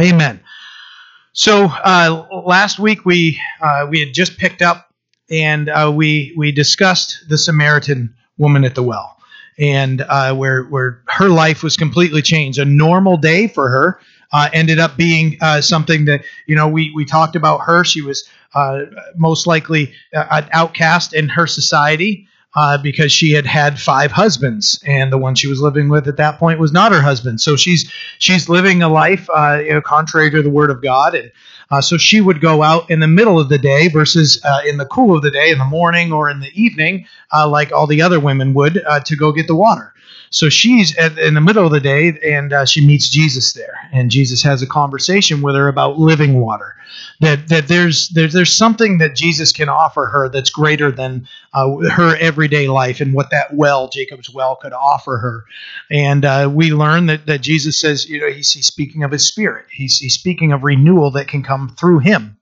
Amen. So uh, last week we uh, we had just picked up and uh, we we discussed the Samaritan woman at the well and uh, where where her life was completely changed. A normal day for her uh, ended up being uh, something that you know we we talked about her. She was most likely an outcast in her society uh, because she had had five husbands, and the one she was living with at that point was not her husband. So she's she's living a life uh, you know, contrary to the word of God, and uh, so she would go out in the middle of the day versus uh, in the cool of the day, in the morning or in the evening, uh, like all the other women would, uh, to go get the water. So she's at, in the middle of the day, and she meets Jesus there, and Jesus has a conversation with her about living water that that there's there's there's something that Jesus can offer her that's greater than uh, her everyday life and what that well Jacob's well could offer her. And uh, we learn that that Jesus says you know he's, he's speaking of his spirit. He's, he's speaking of renewal that can come through him.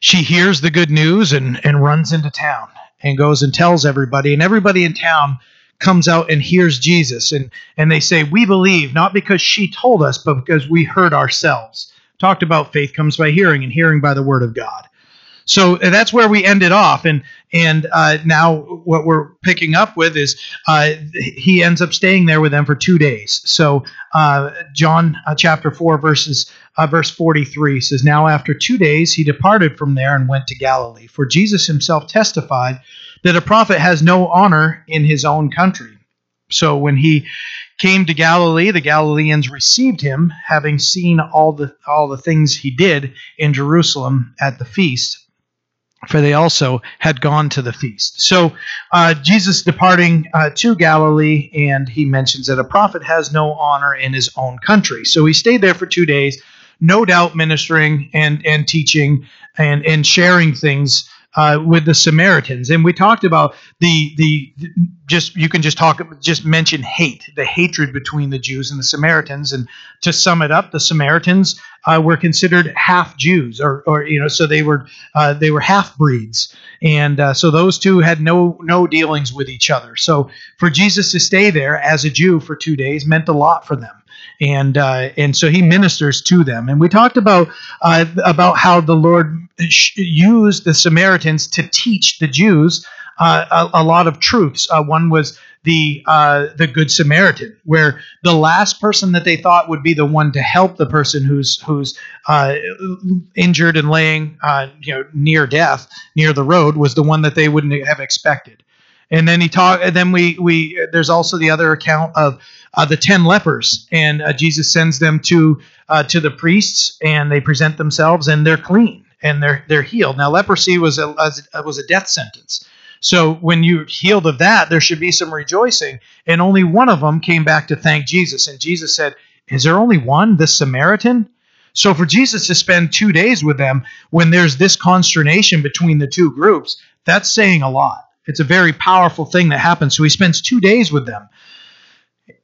She hears the good news and and runs into town and goes and tells everybody and everybody in town comes out and hears Jesus and and they say we believe not because she told us but because we heard ourselves talked about faith comes by hearing, and hearing by the word of God. So uh, that's where we ended off, and and uh, now what we're picking up with is uh, he ends up staying there with them for two days. So uh, John uh, chapter four verses uh, verse forty three says, "Now after two days he departed from there and went to Galilee, for Jesus himself testified that a prophet has no honor in his own country." So when he came to Galilee, the Galileans received him, having seen all the all the things he did in Jerusalem at the feast. For they also had gone to the feast. So uh, Jesus departing uh, to Galilee, and he mentions that a prophet has no honor in his own country. So he stayed there for two days, no doubt ministering and and teaching and and sharing things uh, with the Samaritans, and we talked about the the just you can just talk just mention hate, the hatred between the Jews and the Samaritans, and to sum it up, the Samaritans uh, were considered half Jews, or, or you know, so they were uh, they were half breeds, and uh, so those two had no no dealings with each other. So for Jesus to stay there as a Jew for two days meant a lot for them and uh, and so he ministers to them. And we talked about uh, about how the Lord used the Samaritans to teach the Jews uh, a, a, lot of truths. Uh, one was the uh, the Good Samaritan, where the last person that they thought would be the one to help the person who's who's uh, injured and laying you know near death, near the road, was the one that they wouldn't have expected. And then he talked. And then we we there's also the other account of uh, the ten lepers, and uh, Jesus sends them to uh, to the priests, and they present themselves, and they're clean and they're they're healed. Now leprosy was a was a death sentence. So when you're healed of that, there should be some rejoicing. And only one of them came back to thank Jesus, and Jesus said, "Is there only one, this Samaritan?" So for Jesus to spend two days with them when there's this consternation between the two groups, that's saying a lot. It's a very powerful thing that happens. So he spends two days with them.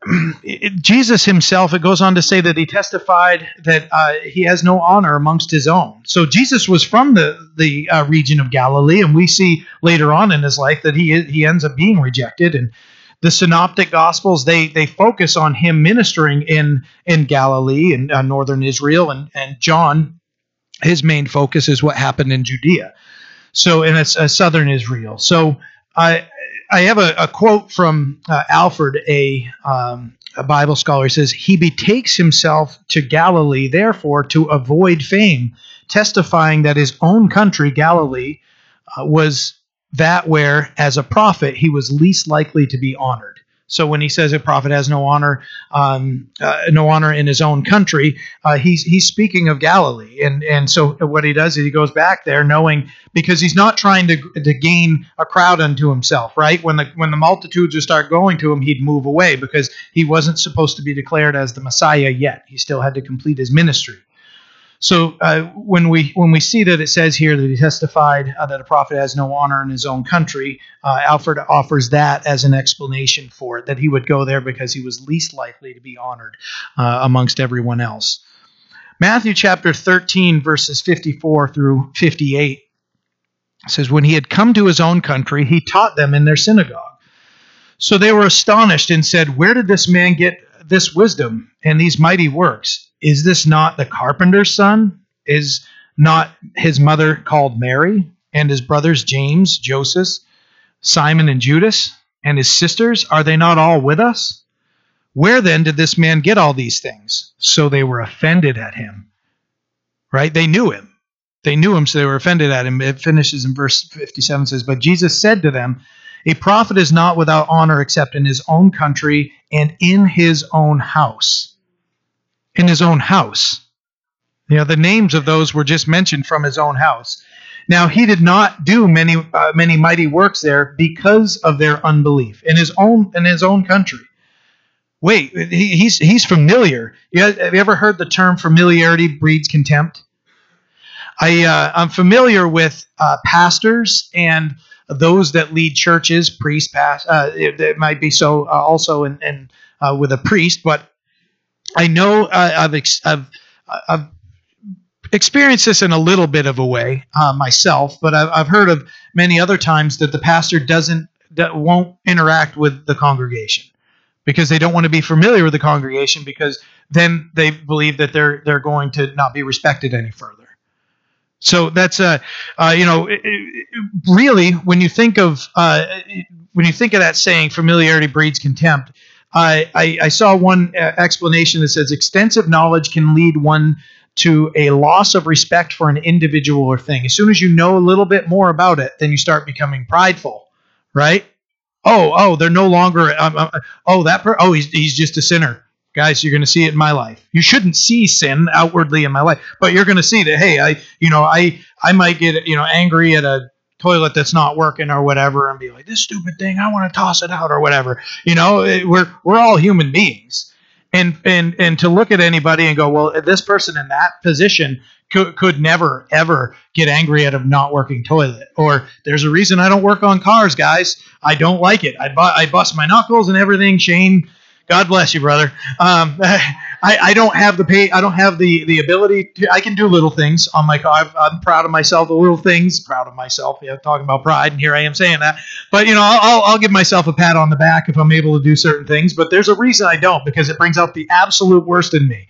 Jesus himself, it goes on to say that he testified that uh, he has no honor amongst his own. So Jesus was from the the uh, region of Galilee, and we see later on in his life that he he ends up being rejected. And the Synoptic Gospels they they focus on him ministering in in Galilee and uh, northern Israel, and and John, his main focus is what happened in Judea. So in a, a southern Israel. So I have a, a quote from uh, Alford, a, um, a Bible scholar. He says, He betakes himself to Galilee, therefore, to avoid fame, testifying that his own country, Galilee, uh, was that where, as a prophet, he was least likely to be honored. So when he says a prophet has no honor, um, uh, no honor in his own country, uh, he's he's speaking of Galilee, and and so what he does is he goes back there, knowing because he's not trying to to gain a crowd unto himself, right? When the when the multitudes would start going to him, he'd move away because he wasn't supposed to be declared as the Messiah yet. He still had to complete his ministry. So uh, when we when we see that it says here that he testified uh, that a prophet has no honor in his own country, uh, Alford offers that as an explanation for it that he would go there because he was least likely to be honored uh, amongst everyone else. Matthew chapter 13 verses 54 through 58 says when he had come to his own country he taught them in their synagogue. So they were astonished and said, "Where did this man get this wisdom and these mighty works?" Is this not the carpenter's son? Is not his mother called Mary, and his brothers James, Joseph, Simon, and Judas, and his sisters? Are they not all with us? Where then did this man get all these things? So they were offended at him. Right? They knew him. They knew him, so they were offended at him. It finishes in verse 57 says, But Jesus said to them, A prophet is not without honor except in his own country and in his own house. In his own house. You know, the names of those were just mentioned from his own house. Now he did not do many uh, many mighty works there because of their unbelief in his own in his own country. Wait, he, he's he's familiar. You have you ever heard the term familiarity breeds contempt? I uh, I'm familiar with uh, pastors and those that lead churches, priests, past. Uh, it, it, might be so uh, also in, in uh, with a priest, but I know uh, I've, ex- I've I've experienced this in a little bit of a way uh, myself, but I've, I've heard of many other times that the pastor doesn't that won't interact with the congregation because they don't want to be familiar with the congregation because then they believe that they're they're going to not be respected any further. So that's a, uh, you know, it, it, really when you think of uh, when you think of that saying, familiarity breeds contempt. I, I, I saw one uh, explanation that says extensive knowledge can lead one to a loss of respect for an individual or thing. As soon as you know a little bit more about it, then you start becoming prideful, right? Oh, oh, they're no longer. Um, um, oh, that. Per- oh, he's he's just a sinner, guys. You're going to see it in my life. You shouldn't see sin outwardly in my life, but you're going to see that. Hey, I, you know, I I might get you know angry at a toilet that's not working or whatever, and be like, this stupid thing, I want to toss it out or whatever. You know, we're we're all human beings and and and to look at anybody and go, well, this person in that position could, could never ever get angry at a not working toilet. Or there's a reason I don't work on cars, guys. I don't like it. I bu- I bust my knuckles and everything. Shane God bless you, brother. Um, I, I don't have the pay. I don't have the the ability. To, I can do little things on my car. I'm proud of myself. The little things. Proud of myself. Yeah, talking about pride, and here I am saying that. But you know, I'll I'll give myself a pat on the back if I'm able to do certain things. But there's a reason I don't because it brings out the absolute worst in me.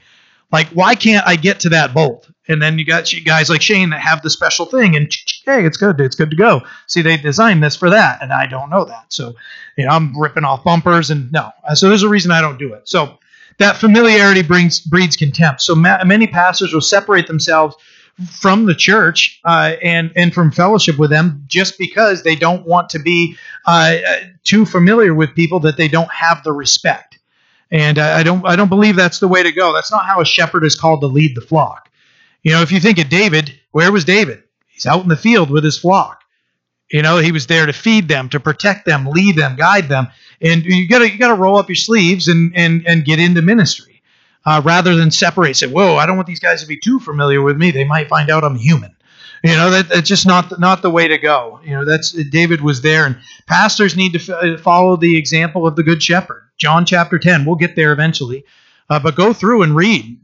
Like, why can't I get to that bolt? And then you got guys like Shane that have the special thing, and hey, it's good, it's good to go. See, they designed this for that, and I don't know that. So, you know, I'm ripping off bumpers, and no. So there's a reason I don't do it. So that familiarity brings breeds contempt. So ma- many pastors will separate themselves from the church uh, and and from fellowship with them just because they don't want to be uh, too familiar with people that they don't have the respect. And I don't I don't believe that's the way to go. That's not how a shepherd is called to lead the flock. You know, if you think of David, where was David? He's out in the field with his flock. You know, he was there to feed them, to protect them, lead them, guide them. And you gotta you gotta roll up your sleeves and and and get into ministry. Uh, rather than separate, say, "Whoa, I don't want these guys to be too familiar with me. They might find out I'm human." You know, that, that's just not not the way to go. You know, that's David was there, and pastors need to f- follow the example of the good shepherd. John chapter ten. We'll get there eventually, uh, but go through and read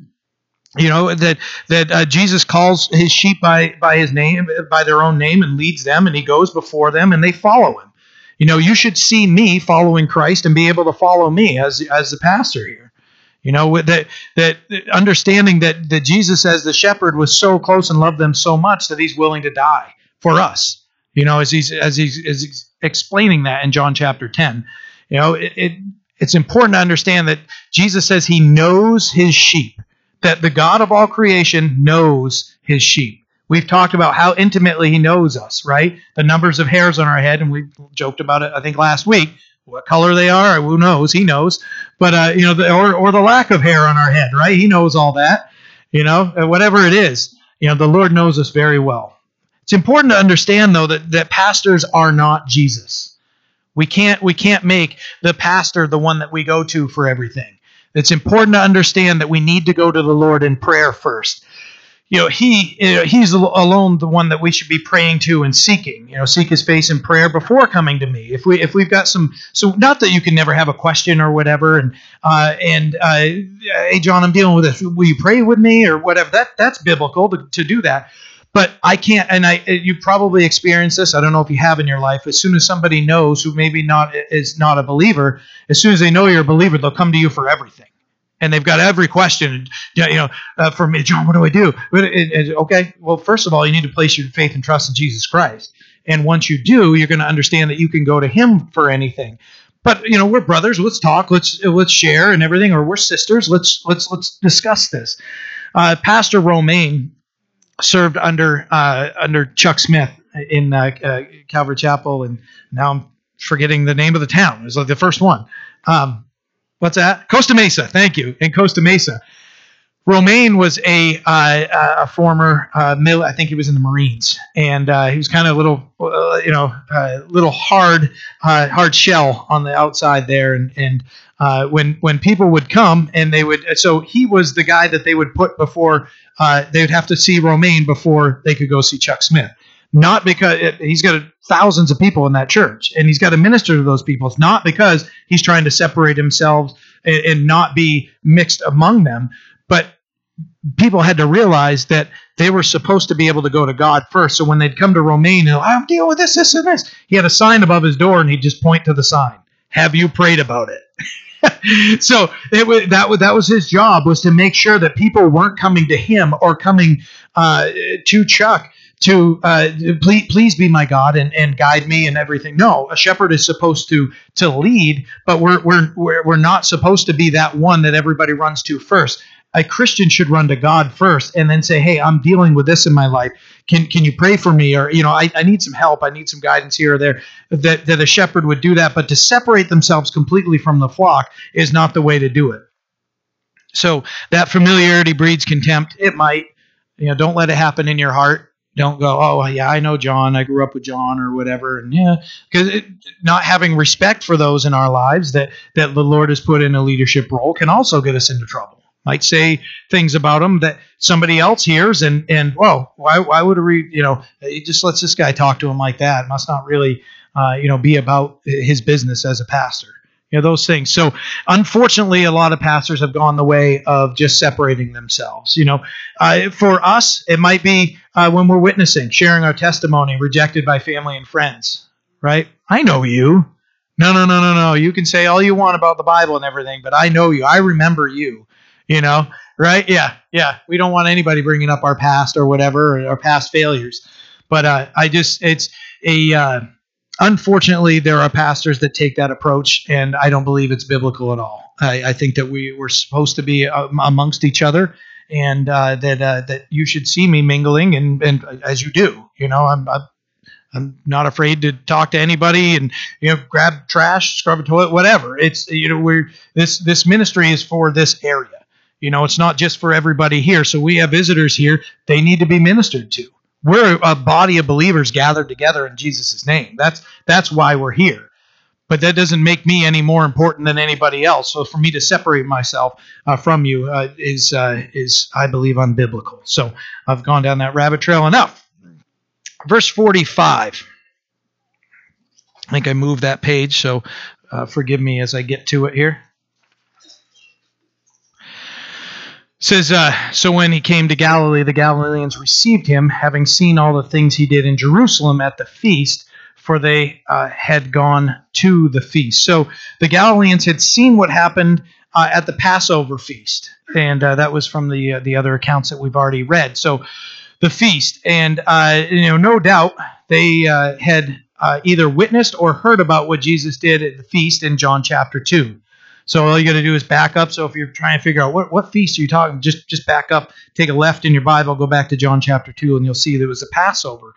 you know that that uh, Jesus calls his sheep by by his name by their own name and leads them and he goes before them and they follow him. You know, you should see me following Christ and be able to follow me as as the pastor here. You know that that understanding that that Jesus as the shepherd was so close and loved them so much that he's willing to die for us. You know, as he's as he's, as he's explaining that in John chapter 10. You know, it, it it's important to understand that Jesus says he knows his sheep that the God of all creation knows his sheep. We've talked about how intimately he knows us, right? The numbers of hairs on our head, and we joked about it, I think, last week. What color they are, who knows? He knows. But, uh, you know, the, or, or the lack of hair on our head, right? He knows all that, you know, uh, whatever it is. You know, the Lord knows us very well. It's important to understand, though, that, that pastors are not Jesus. We can't, we can't make the pastor the one that we go to for everything. It's important to understand that we need to go to the Lord in prayer first. You know, he you know, he's alone the one that we should be praying to and seeking. You know, seek his face in prayer before coming to me. If we if we've got some so not that you can never have a question or whatever, and uh, and uh, hey John, I'm dealing with this. Will you pray with me or whatever? That that's biblical to, to do that. But I can't, and I you probably experienced this. I don't know if you have in your life. As soon as somebody knows who maybe not is not a believer, as soon as they know you're a believer, they'll come to you for everything. And they've got every question, you know, uh, for me, John, what do I do? Okay, well, first of all, you need to place your faith and trust in Jesus Christ. And once you do, you're going to understand that you can go to Him for anything. But you know, we're brothers. Let's talk. Let's let's share and everything. Or we're sisters. Let's let's let's discuss this. Uh, Pastor Romaine served under uh, under Chuck Smith in uh, uh, Calvary Chapel, and now I'm forgetting the name of the town. It was like the first one. Um, what's that? Costa Mesa. Thank you. In Costa Mesa. Romaine was a uh, a former uh, I think he was in the Marines, and uh, he was kind of a little, uh, you know, a little hard, uh, hard shell on the outside there. And and uh, when when people would come and they would, so he was the guy that they would put before they would have to see Romaine before they could go see Chuck Smith. Not because it, he's got thousands of people in that church, and he's got to minister to those people. It's not because he's trying to separate himself and, and not be mixed among them but people had to realize that they were supposed to be able to go to God first. So when they'd come to Romaine and I'm dealing with this, this, and this, he had a sign above his door and he'd just point to the sign. Have you prayed about it? so it was, that was that was his job was to make sure that people weren't coming to him or coming uh, to Chuck to uh, please, please be my God and, and guide me and everything. No, a shepherd is supposed to to lead, but we're, we're we're we're not supposed to be that one that everybody runs to first a Christian should run to God first and then say, Hey, I'm dealing with this in my life. Can can you pray for me? Or, you know, I, I need some help. I need some guidance here or there. That, that a shepherd would do that. But to separate themselves completely from the flock is not the way to do it. So that familiarity breeds contempt. It might. You know, don't let it happen in your heart. Don't go, oh yeah, I know John. I grew up with John or whatever, and yeah, because not having respect for those in our lives that that the Lord has put in a leadership role can also get us into trouble. Might say things about him that somebody else hears and and well why why would we you know he just lets this guy talk to him like that. Must not really uh, you know be about his business as a pastor you know those things so unfortunately a lot of pastors have gone the way of just separating themselves you know uh, for us it might be uh, when we're witnessing sharing our testimony rejected by family and friends right i know you no no no no no you can say all you want about the bible and everything but i know you i remember you you know, right? Yeah, yeah. We don't want anybody bringing up our past or whatever, or our past failures. But uh, I just, it's a, uh, unfortunately, there are pastors that take that approach, and I don't believe it's biblical at all. I, I think that we we're supposed to be uh, amongst each other, and uh, that uh, that you should see me mingling, and and as you do, you know, I'm, I'm I'm not afraid to talk to anybody and you know grab trash, scrub a toilet, whatever. It's you know we're this this ministry is for this area. You know, it's not just for everybody here. So we have visitors here. They need to be ministered to. We're a body of believers gathered together in Jesus' name. That's that's why we're here. But that doesn't make me any more important than anybody else. So for me to separate myself uh, from you uh, is uh, is I believe unbiblical. So I've gone down that rabbit trail enough. Verse forty-five. I think I moved that page, so uh, forgive me as I get to it here. Says uh, so when he came to galilee the galileans received him having seen all the things he did in jerusalem at the feast for they uh, had gone to the feast. So the galileans had seen what happened uh, at the passover feast and uh, that was from the uh, the other accounts that we've already read. So the feast and uh, you know no doubt they had either witnessed or heard about what jesus did at the feast in john chapter 2 so all you got to do is back up. So if you're trying to figure out what, what feast are you talking, just just back up, take a left in your Bible, go back to John chapter two, and you'll see it was the Passover.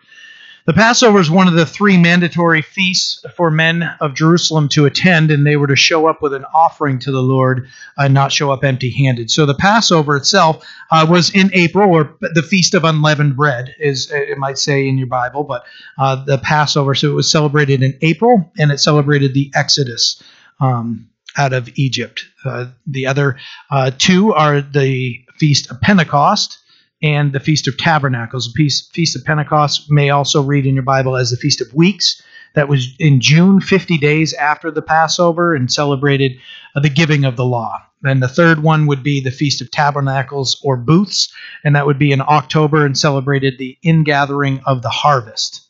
The Passover is one of the three mandatory feasts for men of Jerusalem to attend, and they were to show up with an offering to the Lord and not show up empty handed. So the Passover itself uh, was in April, or the Feast of Unleavened Bread, is it might say in your Bible, but uh, the Passover. So it was celebrated in April, and it celebrated the Exodus. Um, out of Egypt. Uh, the other uh, two are the Feast of Pentecost and the Feast of Tabernacles. The Feast of Pentecost may also read in your Bible as the Feast of Weeks. That was in June, 50 days after the Passover, and celebrated uh, the giving of the law. And the third one would be the Feast of Tabernacles or Booths, and that would be in October and celebrated the ingathering of the harvest.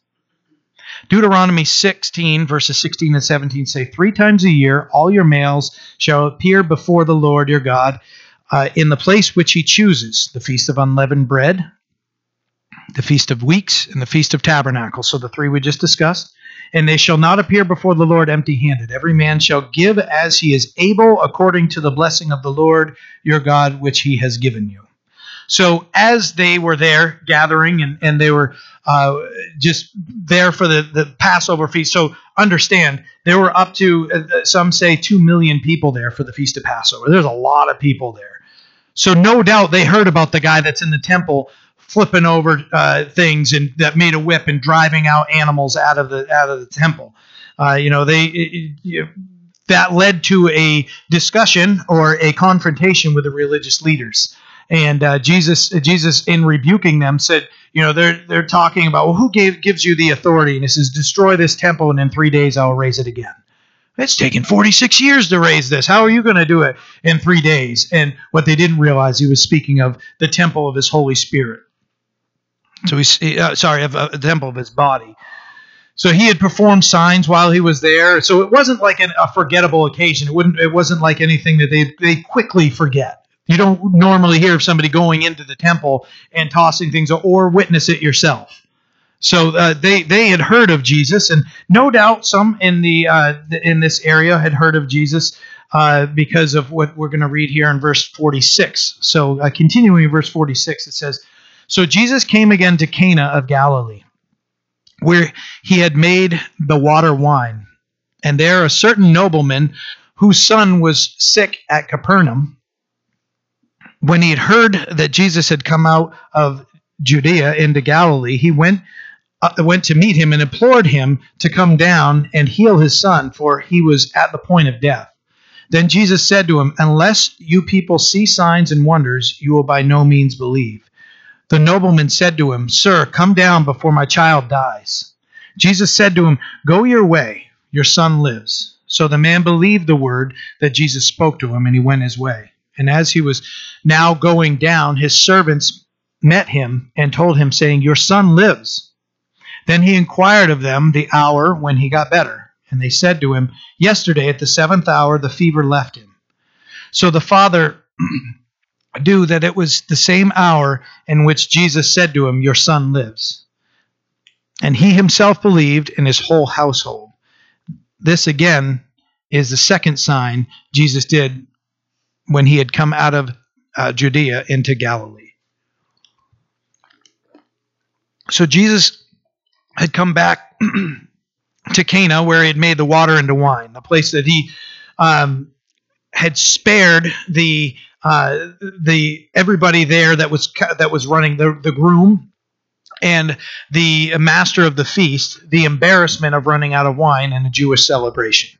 Deuteronomy 16, verses 16 and 17 say, Three times a year all your males shall appear before the Lord your God uh, in the place which he chooses the Feast of Unleavened Bread, the Feast of Weeks, and the Feast of Tabernacles. So the three we just discussed. And they shall not appear before the Lord empty handed. Every man shall give as he is able, according to the blessing of the Lord your God, which he has given you. So as they were there gathering and, and they were uh, just there for the, the Passover feast, so understand there were up to, uh, some say, 2 million people there for the Feast of Passover. There's a lot of people there. So no doubt they heard about the guy that's in the temple flipping over uh, things and that made a whip and driving out animals out of the out of the temple. Uh, you know, they it, it, that led to a discussion or a confrontation with the religious leaders. And uh, Jesus, Jesus, in rebuking them, said, you know, they're they're talking about, well, who gave gives you the authority? And he says, destroy this temple, and in three days I'll raise it again. It's taken 46 years to raise this. How are you going to do it in three days? And what they didn't realize, he was speaking of the temple of his Holy Spirit. So he's uh, sorry, of uh, the temple of his body. So he had performed signs while he was there. So it wasn't like an, a forgettable occasion. It wouldn't. It wasn't like anything that they they quickly forget. You don't normally hear of somebody going into the temple and tossing things or witness it yourself. So uh, they they had heard of Jesus, and no doubt some in the uh, in this area had heard of Jesus uh, because of what we're going to read here in verse 46. So uh, continuing in verse 46, it says, "So Jesus came again to Cana of Galilee, where he had made the water wine, and there a certain nobleman whose son was sick at Capernaum." When he had heard that Jesus had come out of Judea into Galilee, he went uh, went to meet him and implored him to come down and heal his son, for he was at the point of death. Then Jesus said to him, Unless you people see signs and wonders, you will by no means believe. The nobleman said to him, Sir, come down before my child dies. Jesus said to him, Go your way, your son lives. So the man believed the word that Jesus spoke to him, and he went his way. And as he was now going down, his servants met him and told him, saying, Your son lives. Then he inquired of them the hour when he got better. And they said to him, Yesterday at the seventh hour the fever left him. So the father knew that it was the same hour in which Jesus said to him, Your son lives. And he himself believed in his whole household. This again is the second sign Jesus did when he had come out of uh, Judea into Galilee. So Jesus had come back to Cana where he had made the water into wine, the place that he um, had spared the uh, the everybody there that was that was running the the groom and the master of the feast the embarrassment of running out of wine in a Jewish celebration,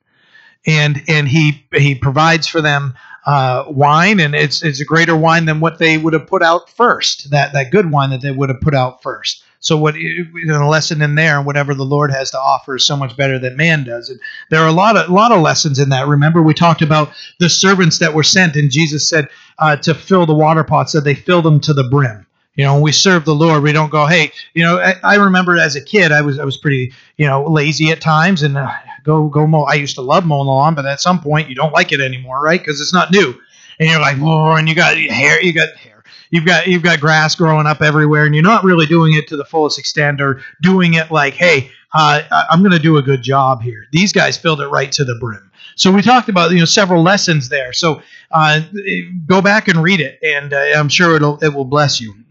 and and he he provides for them uh, wine, and it's it's a greater wine than what they would have put out first. That that good wine that they would have put out first. So what you know, lesson in there, and whatever the Lord has to offer, is so much better than man does. And there are a lot of lot of lessons in that. Remember, we talked about the servants that were sent, and Jesus said uh, to fill the water pots, that they fill them to the brim. You know, when we serve the Lord, we don't go, hey, you know, I, I remember as a kid, I was I was pretty, you know, lazy at times, and uh, go go mow. I used to love mowing the lawn, but at some point you don't like it anymore, right? Because it's not new, and you're like, oh, and you got hair, you got hair, you've got you've got grass growing up everywhere, and you're not really doing it to the fullest extent, or doing it like, hey, uh, I'm going to do a good job here. These guys filled it right to the brim. So we talked about you know several lessons there. So uh, go back and read it, and uh, I'm sure it'll it will bless you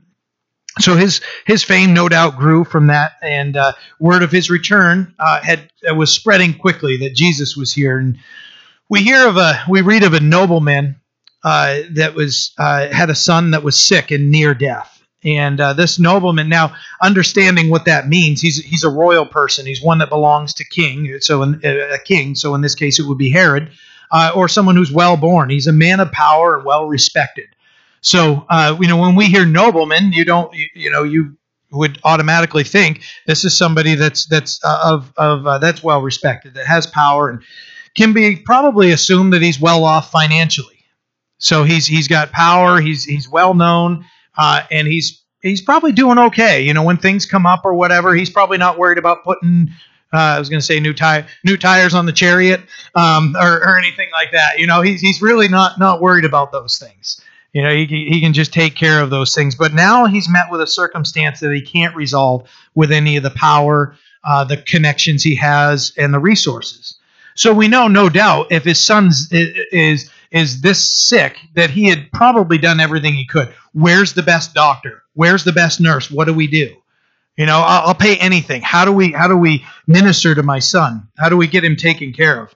so his his fame no doubt grew from that, and uh, word of his return uh, had uh, was spreading quickly that Jesus was here. And we hear of a we read of a nobleman uh, that was uh, had a son that was sick and near death. And this nobleman, now understanding what that means, he's he's a royal person. He's one that belongs to king, so in, a king. So in this case, it would be Herod, or someone who's well born. He's a man of power and well respected. So, uh, you know, when we hear nobleman, you don't, you, you, know, you would automatically think this is somebody that's that's uh, of of uh, that's well respected, that has power, and can be probably assumed that he's well off financially. So he's he's got power, he's he's well known, uh, and he's he's probably doing okay. You know, when things come up or whatever, he's probably not worried about putting. Uh, I was going to say new tire, new tires on the chariot, um, or, or anything like that. You know, he's he's really not not worried about those things You know, he, he can just take care of those things. But now he's met with a circumstance that he can't resolve with any of the power, uh, the connections he has, and the resources. So we know, no doubt, if his son is is this sick that he had probably done everything he could. Where's the best doctor? Where's the best nurse? What do we do? You know, I'll, I'll pay anything. How do we how do we minister to my son? How do we get him taken care of?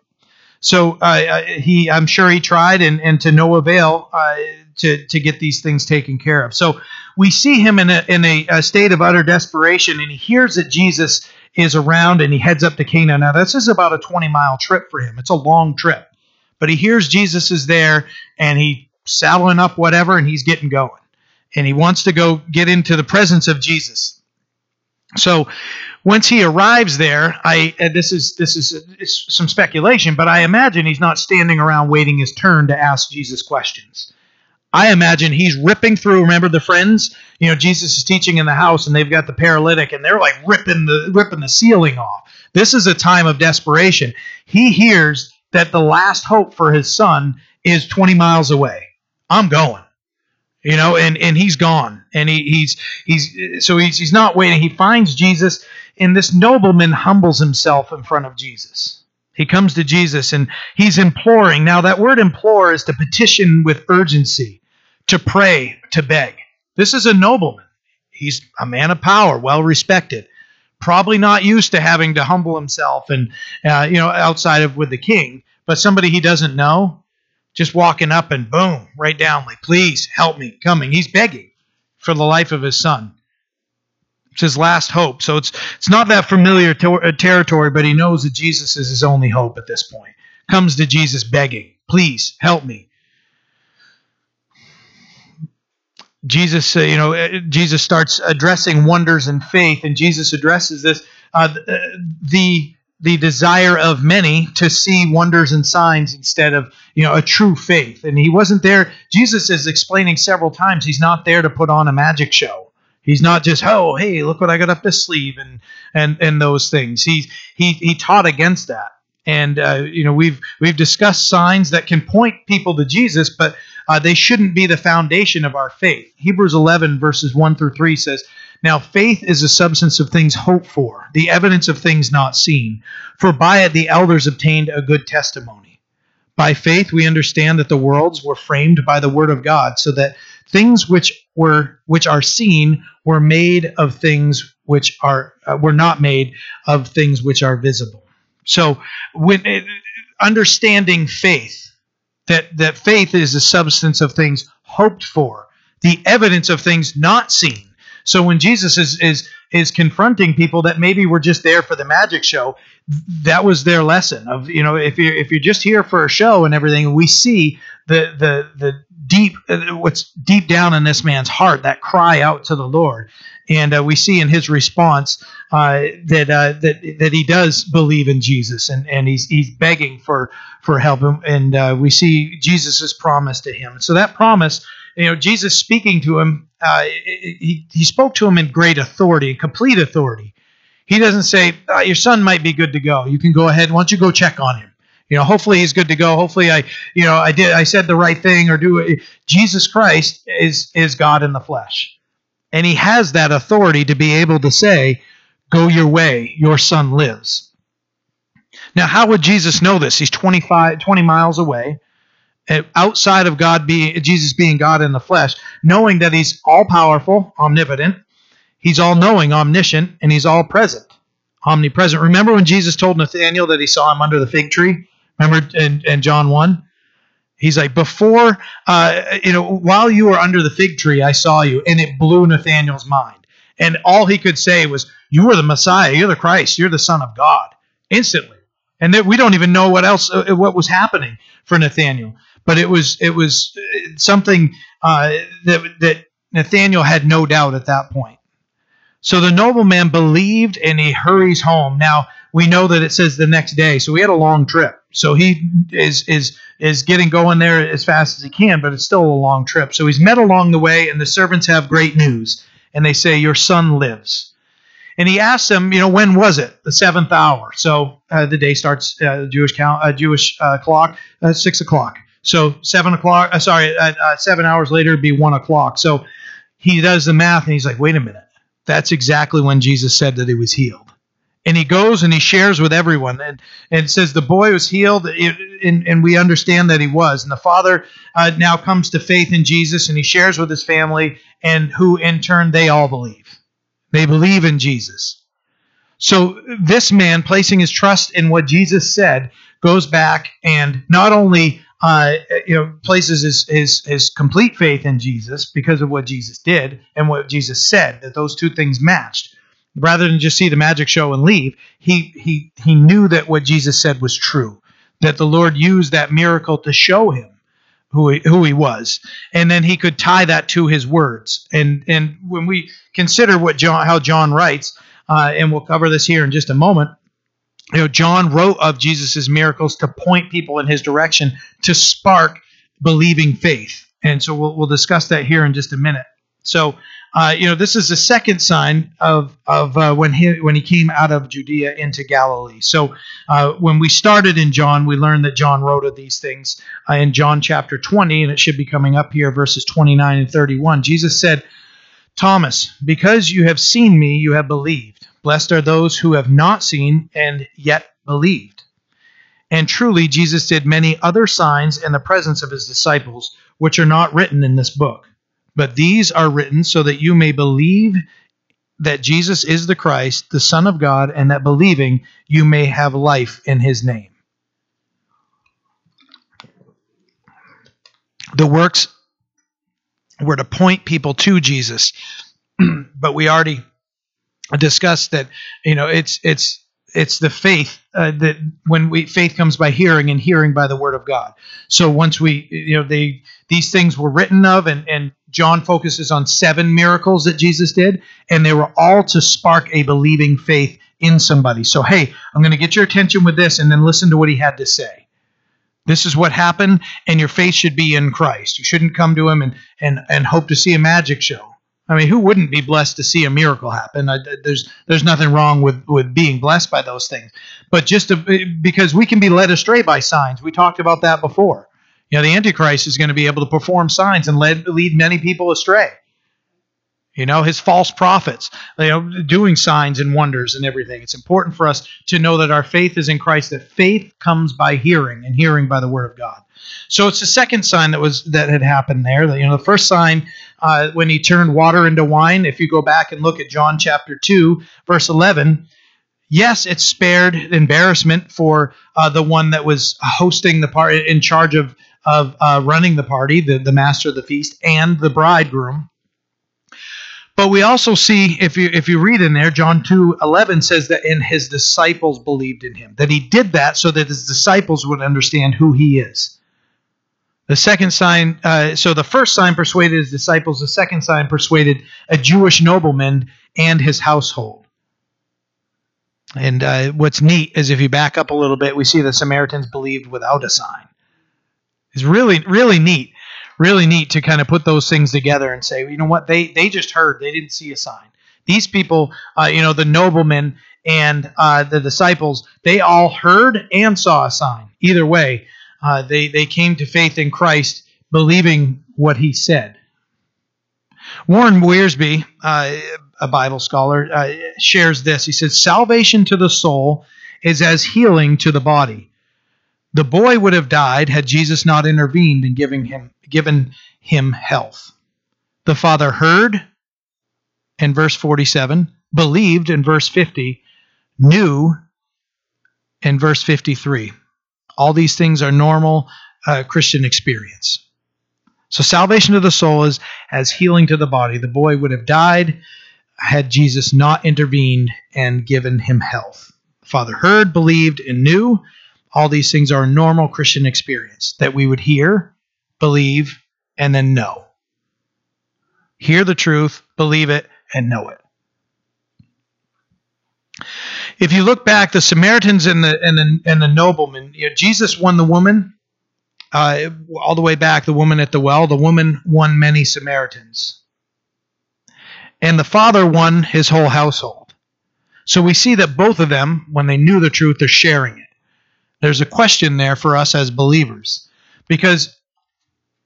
So uh, he, I'm sure he tried, and, and to no avail uh, to to get these things taken care of. So we see him in a in a, a, state of utter desperation, and he hears that Jesus is around, and he heads up to Cana. Now this is about a 20 mile trip for him. It's a long trip, but he hears Jesus is there, and he saddling up whatever, and he's getting going, and he wants to go get into the presence of Jesus. So once he arrives there, I this is this is some speculation, but I imagine he's not standing around waiting his turn to ask Jesus questions. I imagine he's ripping through. Remember the friends? You know, Jesus is teaching in the house, and they've got the paralytic, and they're like ripping the ripping the ceiling off. This is a time of desperation. He hears that the last hope for his son is 20 miles away. I'm going you know, and and he's gone, and he, he's he's so he's he's not waiting. He finds Jesus, and this nobleman humbles himself in front of Jesus. He comes to Jesus and he's imploring. Now that word implore is to petition with urgency, to pray, to beg. This is a nobleman. He's a man of power, well respected. Probably not used to having to humble himself and uh, you know outside of with the king, but somebody he doesn't know just walking up and boom, right down, like, please help me, coming. He's begging for the life of his son. It's his last hope. So it's it's not that familiar ter- uh, territory, but he knows that Jesus is his only hope at this point. Comes to Jesus begging, please help me. Jesus, uh, you know, uh, Jesus starts addressing wonders and faith, and Jesus addresses this. Uh, the the desire of many to see wonders and signs instead of you know a true faith. And he wasn't there jesus is explaining several times he's not there to put on a magic show. He's not just oh hey look what i got up this sleeve and and and those things. He he he taught against that. And uh, you know we've we've discussed signs that can point people to jesus but uh, they shouldn't be the foundation of our faith hebrews 11 verses 1 through 3 says now, faith is the substance of things hoped for, the evidence of things not seen. For by it the elders obtained a good testimony. By faith we understand that the worlds were framed by the word of God, so that things which were which are seen were made of things which are uh, were not made of things which are visible. So, when it, understanding faith, that that faith is the substance of things hoped for, the evidence of things not seen. So when Jesus is is is confronting people that maybe were just there for the magic show, that was their lesson of you know if you if you're just here for a show and everything, we see the the the deep uh, what's deep down in this man's heart that cry out to the Lord, and uh, we see in his response uh, that uh, that that he does believe in Jesus and and he's he's begging for for help and uh, we see Jesus's promise to him. So that promise you know, Jesus speaking to him, uh, he, he spoke to him in great authority, complete authority. He doesn't say, oh, your son might be good to go. You can go ahead. Why don't you go check on him? You know, hopefully he's good to go. Hopefully I, you know, I did, I said the right thing or do it. Jesus Christ is, is God in the flesh. And he has that authority to be able to say, go your way. Your son lives. Now, how would Jesus know this? He's 25, 20 miles away outside of God being Jesus being God in the flesh, knowing that he's all powerful, omnipotent, he's all knowing, omniscient, and he's all present, omnipresent. Remember when Jesus told Nathanael that he saw him under the fig tree? Remember in, in John 1? He's like, before, uh, you know, while you were under the fig tree, I saw you, and it blew Nathanael's mind. And all he could say was, You are the Messiah, you're the Christ, you're the Son of God, instantly. And that we don't even know what else, uh, what was happening for Nathanael but it was it was something uh, that that Nathanael had no doubt at that point. So the nobleman believed, and he hurries home. Now we know that it says the next day, so he had a long trip. So he is is is getting going there as fast as he can, but it's still a long trip. So he's met along the way, and the servants have great news, and they say, "Your son lives." And he asks them, you know, when was it? The seventh hour. So uh, the day starts uh, Jewish count, uh, Jewish uh, clock, uh, six o'clock. So seven o'clock. Uh, sorry, uh, uh, seven hours later it'd be one o'clock. So he does the math and he's like, wait a minute. That's exactly when Jesus said that he was healed. And he goes and he shares with everyone and, and says the boy was healed, and, and we understand that he was. And the father uh, now comes to faith in Jesus and he shares with his family, and who in turn they all believe. They believe in Jesus. So this man, placing his trust in what Jesus said, goes back and not only uh, you know places his, his his complete faith in Jesus because of what Jesus did and what Jesus said that those two things matched. Rather than just see the magic show and leave, he he he knew that what Jesus said was true. That the Lord used that miracle to show him who he, who he was, and then he could tie that to his words. And and when we consider what John how John writes, uh, and we'll cover this here in just a moment you know, John wrote of Jesus' miracles to point people in his direction to spark believing faith. And so we'll, we'll discuss that here in just a minute. So, uh, you know, this is the second sign of, of uh, when, he, when he came out of Judea into Galilee. So, uh, when we started in John, we learned that John wrote of these things uh, in John chapter 20, and it should be coming up here, verses 29 and 31. Jesus said, Thomas, because you have seen me, you have believed. Blessed are those who have not seen and yet believed. And truly, Jesus did many other signs in the presence of his disciples, which are not written in this book. But these are written so that you may believe that Jesus is the Christ, the Son of God, and that believing you may have life in his name. The works were to point people to Jesus, but we already discussed that you know it's it's it's the faith uh, that when we faith comes by hearing and hearing by the word of God. So once we you know they these things were written of and and John focuses on seven miracles that Jesus did and they were all to spark a believing faith in somebody. So hey, I'm going to get your attention with this and then listen to what he had to say. This is what happened and your faith should be in Christ. You shouldn't come to him and and and hope to see a magic show. I mean, who wouldn't be blessed to see a miracle happen? I, there's there's nothing wrong with with being blessed by those things, but just to, because we can be led astray by signs. We talked about that before. You know, the Antichrist is going to be able to perform signs and lead lead many people astray. You know, his false prophets, you know, doing signs and wonders and everything. It's important for us to know that our faith is in Christ. That faith comes by hearing, and hearing by the Word of God. So it's the second sign that was that had happened there. You know, the first sign uh, when he turned water into wine. If you go back and look at John chapter two, verse eleven, yes, it spared embarrassment for uh, the one that was hosting the party, in charge of of uh, running the party, the the master of the feast, and the bridegroom. But we also see, if you if you read in there, John two eleven says that in his disciples believed in him. That he did that so that his disciples would understand who he is. The second sign, uh, so the first sign persuaded his disciples, the second sign persuaded a Jewish nobleman and his household. And uh, what's neat is if you back up a little bit, we see the Samaritans believed without a sign. It's really, really neat, really neat to kind of put those things together and say, you know what, they they just heard, they didn't see a sign. These people, uh, you know, the noblemen and uh, the disciples, they all heard and saw a sign. Either way, uh, they, they came to faith in Christ believing what he said. Warren Wiersbe, uh, a Bible scholar, uh, shares this. He says, Salvation to the soul is as healing to the body. The boy would have died had Jesus not intervened and giving him, given him health. The father heard in verse 47, believed in verse 50, knew in verse 53. All these things are normal uh, Christian experience. So salvation to the soul is as healing to the body. The boy would have died had Jesus not intervened and given him health. Father heard, believed, and knew. All these things are a normal Christian experience that we would hear, believe, and then know. Hear the truth, believe it, and know it if you look back, the Samaritans and the and the and the nobleman, you know, Jesus won the woman uh, all the way back. The woman at the well, the woman won many Samaritans, and the father won his whole household. So we see that both of them, when they knew the truth, they're sharing it. There's a question there for us as believers, because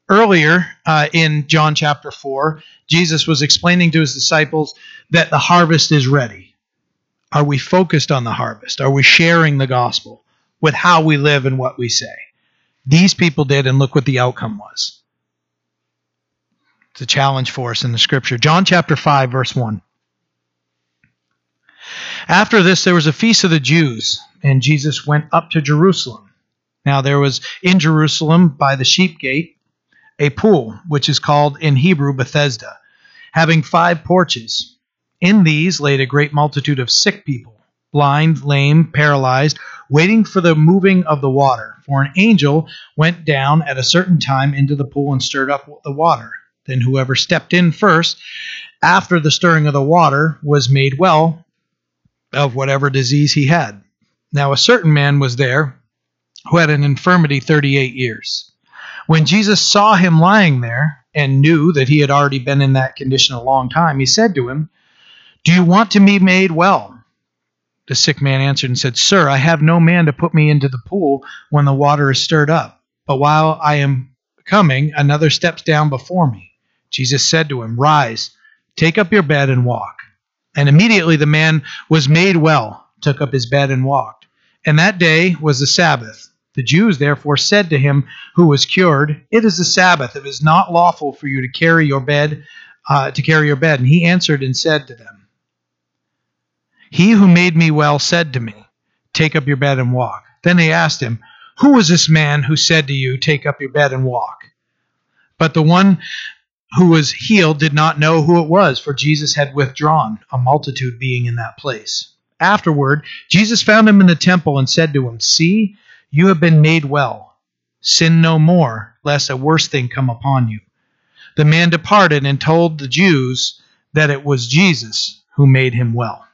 earlier uh, in John chapter 4, Jesus was explaining to his disciples that the harvest is ready. Are we focused on the harvest? Are we sharing the gospel with how we live and what we say? These people did, and look what the outcome was. It's a challenge for us in the scripture. John chapter 5, verse 1. After this, there was a feast of the Jews, and Jesus went up to Jerusalem. Now, there was in Jerusalem by the sheep gate a pool, which is called in Hebrew Bethesda, having five porches. In these laid a great multitude of sick people, blind, lame, paralyzed, waiting for the moving of the water. For an angel went down at a certain time into the pool and stirred up the water. Then whoever stepped in first, after the stirring of the water, was made well of whatever disease he had. Now a certain man was there who had an infirmity 38 years. When Jesus saw him lying there and knew that he had already been in that condition a long time, he said to him, Do you want to be made well? The sick man answered and said, Sir, I have no man to put me into the pool when the water is stirred up. But while I am coming, another steps down before me. Jesus said to him, Rise, take up your bed and walk. And immediately the man was made well, took up his bed and walked. And that day was the Sabbath. The Jews therefore said to him who was cured, It is the Sabbath. It is not lawful for you to carry your bed, uh, to carry your bed. And he answered and said to them, He who made me well said to me, Take up your bed and walk. Then they asked him, Who was this man who said to you, Take up your bed and walk? But the one who was healed did not know who it was, for Jesus had withdrawn, a multitude being in that place. Afterward, Jesus found him in the temple and said to him, See, you have been made well. Sin no more, lest a worse thing come upon you. The man departed and told the Jews that it was Jesus who made him well.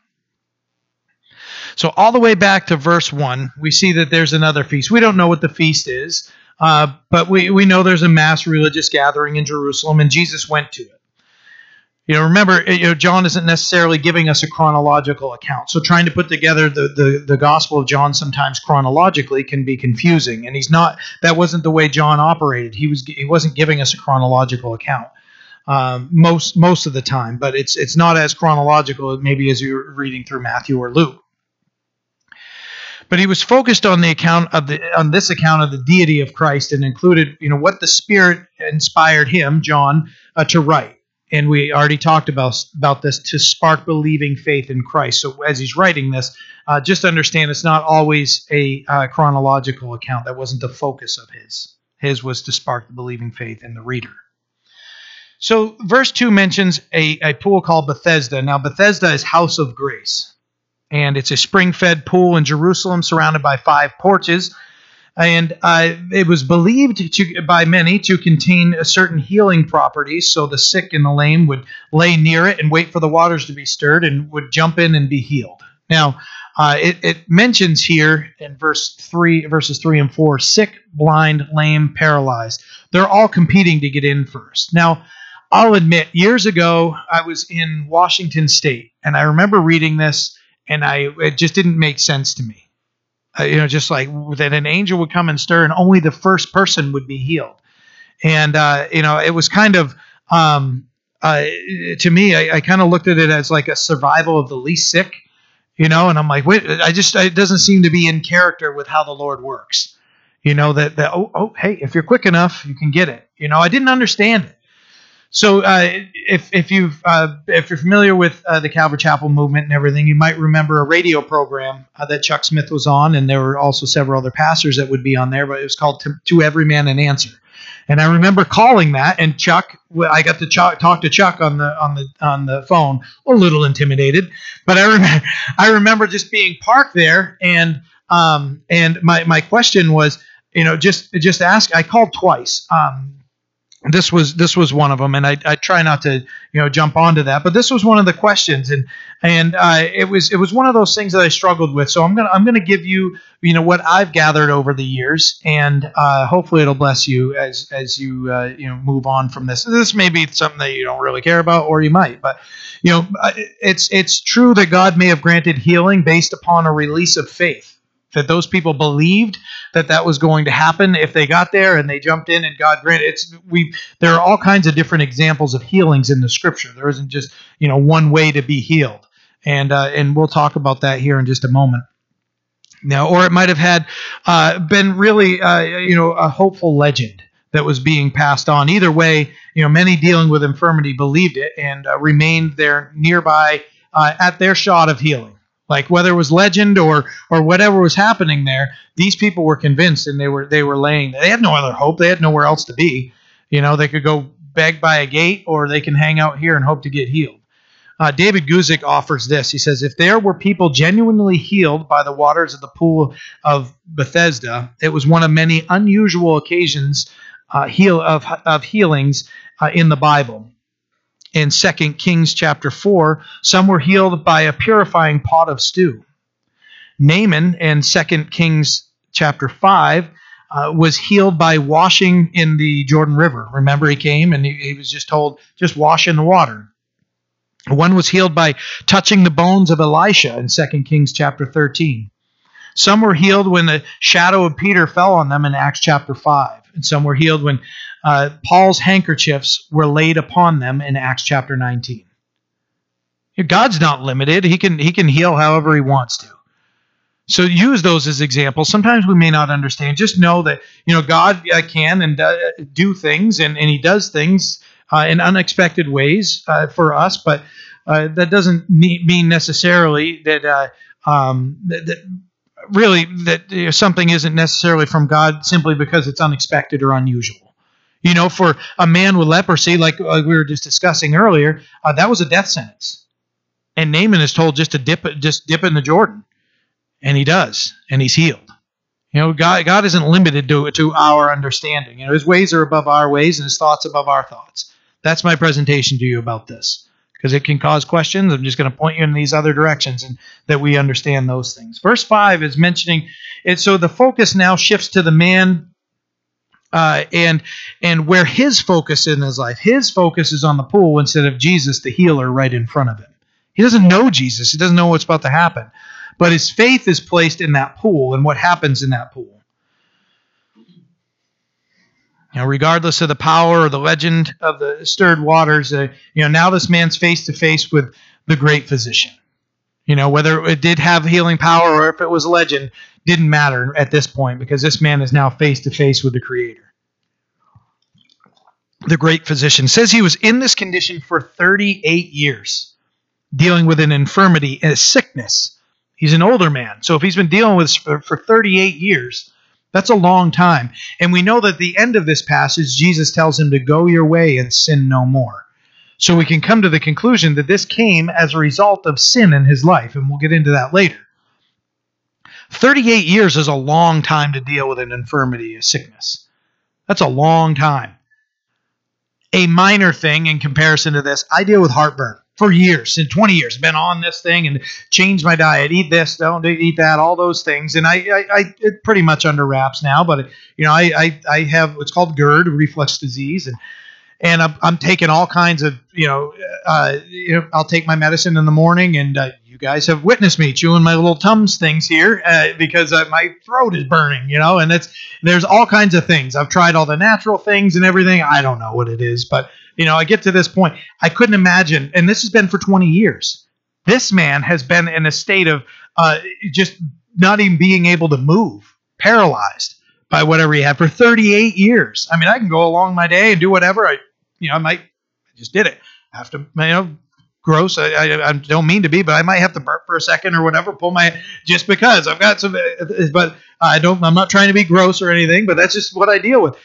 So, all the way back to verse 1, we see that there's another feast. We don't know what the feast is. Uh, but we, we know there's a mass religious gathering in Jerusalem, and Jesus went to it. You know, remember, you know, John isn't necessarily giving us a chronological account. So trying to put together the, the, the Gospel of John sometimes chronologically can be confusing. And he's not, that wasn't the way John operated. He, was, he wasn't giving us a chronological account. Um, most most of the time, but it's it's not as chronological maybe as you're reading through Matthew or Luke. But he was focused on the account of the on this account of the deity of Christ and included, you know, what the Spirit inspired him, John, uh, to write. And we already talked about about this to spark believing faith in Christ. So as he's writing this, uh, just understand it's not always a uh, chronological account. That wasn't the focus of his. His was to spark the believing faith in the reader. So verse 2 mentions a, a pool called Bethesda. Now, Bethesda is house of grace and it's a spring fed pool in Jerusalem surrounded by five porches. And uh, it was believed to, by many to contain a certain healing properties, so the sick and the lame would lay near it and wait for the waters to be stirred and would jump in and be healed. Now, uh, it, it, mentions here in verse three, verses three and four, sick, blind, lame, paralyzed. They're all competing to get in first. Now, I'll admit, years ago, I was in Washington State, and I remember reading this and I it just didn't make sense to me. Uh, you know, just like that an angel would come and stir, and only the first person would be healed. And uh, you know, it was kind of um, uh, to me, I, I kind of looked at it as like a survival of the least sick. You know, and I'm like, wait, I just it doesn't seem to be in character with how the Lord works. You know that that oh oh hey, if you're quick enough, you can get it. You know, I didn't understand it. So, uh, if if you uh, if you're familiar with uh, the Calvary Chapel movement and everything, you might remember a radio program uh, that Chuck Smith was on, and there were also several other pastors that would be on there. But it was called "To, to Every Man an Answer," and I remember calling that. And Chuck, I got to talk to Chuck on the on the on the phone, a little intimidated, but I remember I remember just being parked there, and um, and my my question was, you know, just just ask. I called twice. Um, this was this was one of them, and I, I try not to you know jump onto that, but this was one of the questions, and and uh, it was it was one of those things that I struggled with. So I'm gonna I'm gonna give you you know what I've gathered over the years, and uh, hopefully it'll bless you as as you uh, you know move on from this. This may be something that you don't really care about, or you might, but you know uh, it's it's true that God may have granted healing based upon a release of faith that those people believed that that was going to happen if they got there and they jumped in and God granted it's we there are all kinds of different examples of healings in the scripture. There isn't just you know one way to be healed. And uh, and we'll talk about that here in just a moment. Now or it might have had uh, been really uh, you know a hopeful legend that was being passed on. Either way you know many dealing with infirmity believed it and uh, remained there nearby uh, at their shot of healing like whether it was legend or or whatever was happening there these people were convinced and they were they were laying they had no other hope. They had nowhere else to be. You know they could go beg by a gate or they can hang out here and hope to get healed. Uh, david guzik offers this. He says if there were people genuinely healed by the waters of the pool of bethesda it was one of many unusual occasions uh, heal of, of healings uh, in the bible in 2 Kings chapter 4, some were healed by a purifying pot of stew. Naaman in 2 Kings chapter 5 uh, was healed by washing in the Jordan River. Remember, he came and he, he was just told, just wash in the water. One was healed by touching the bones of Elisha in 2 Kings chapter 13. Some were healed when the shadow of Peter fell on them in Acts chapter 5. And some were healed when uh, Paul's handkerchiefs were laid upon them in Acts chapter 19. God's not limited. He can he can heal however he wants to. So use those as examples. Sometimes we may not understand. Just know that you know God can and uh, do things, and, and He does things uh, in unexpected ways uh, for us. But uh, that doesn't mean necessarily that, uh, um, that, that really that you know, something isn't necessarily from God simply because it's unexpected or unusual. You know, for a man with leprosy, like, we were just discussing earlier, uh, that was a death sentence. And Naaman is told just to dip, just dip in the Jordan, and he does, and he's healed. You know, God, God isn't limited to to our understanding. You know, His ways are above our ways, and His thoughts above our thoughts. That's my presentation to you about this, because it can cause questions. I'm just going to point you in these other directions, and that we understand those things. Verse five is mentioning and So the focus now shifts to the man uh, and and where his focus is in his life, his focus is on the pool instead of Jesus, the healer, right in front of him. He doesn't know Jesus. He doesn't know what's about to happen, but his faith is placed in that pool and what happens in that pool. You know, regardless of the power or the legend of the stirred waters, uh, you know, now this man's face to face with the great physician. You know, whether it did have healing power or if it was a legend didn't matter at this point because this man is now face to face with the Creator. The great physician says he was in this condition for 38 years, dealing with an infirmity, and a sickness. He's an older man. So if he's been dealing with for, for 38 years, that's a long time. And we know that at the end of this passage, Jesus tells him to go your way and sin no more. So we can come to the conclusion that this came as a result of sin in his life, and we'll get into that later. 38 years is a long time to deal with an infirmity, a sickness. That's a long time. A minor thing in comparison to this, I deal with heartburn for years, in 20 years, been on this thing and changed my diet, eat this, don't eat that, all those things, and I, I, I it pretty much under wraps now. But you know, I, I, I have what's called GERD, reflux disease, and and I'm, I'm taking all kinds of you know, uh, you know, I'll take my medicine in the morning, and uh, you guys have witnessed me chewing my little tums things here uh, because uh, my throat is burning, you know, and it's there's all kinds of things. I've tried all the natural things and everything. I don't know what it is, but you know, I get to this point. I couldn't imagine, and this has been for 20 years. This man has been in a state of uh, just not even being able to move, paralyzed by whatever he had for 38 years. I mean, I can go along my day and do whatever I you know, I might I just did it. I have to, you know, gross. I, I, I, don't mean to be, but I might have to burp for a second or whatever. Pull my just because I've got some, but I don't. I'm not trying to be gross or anything, but that's just what I deal with.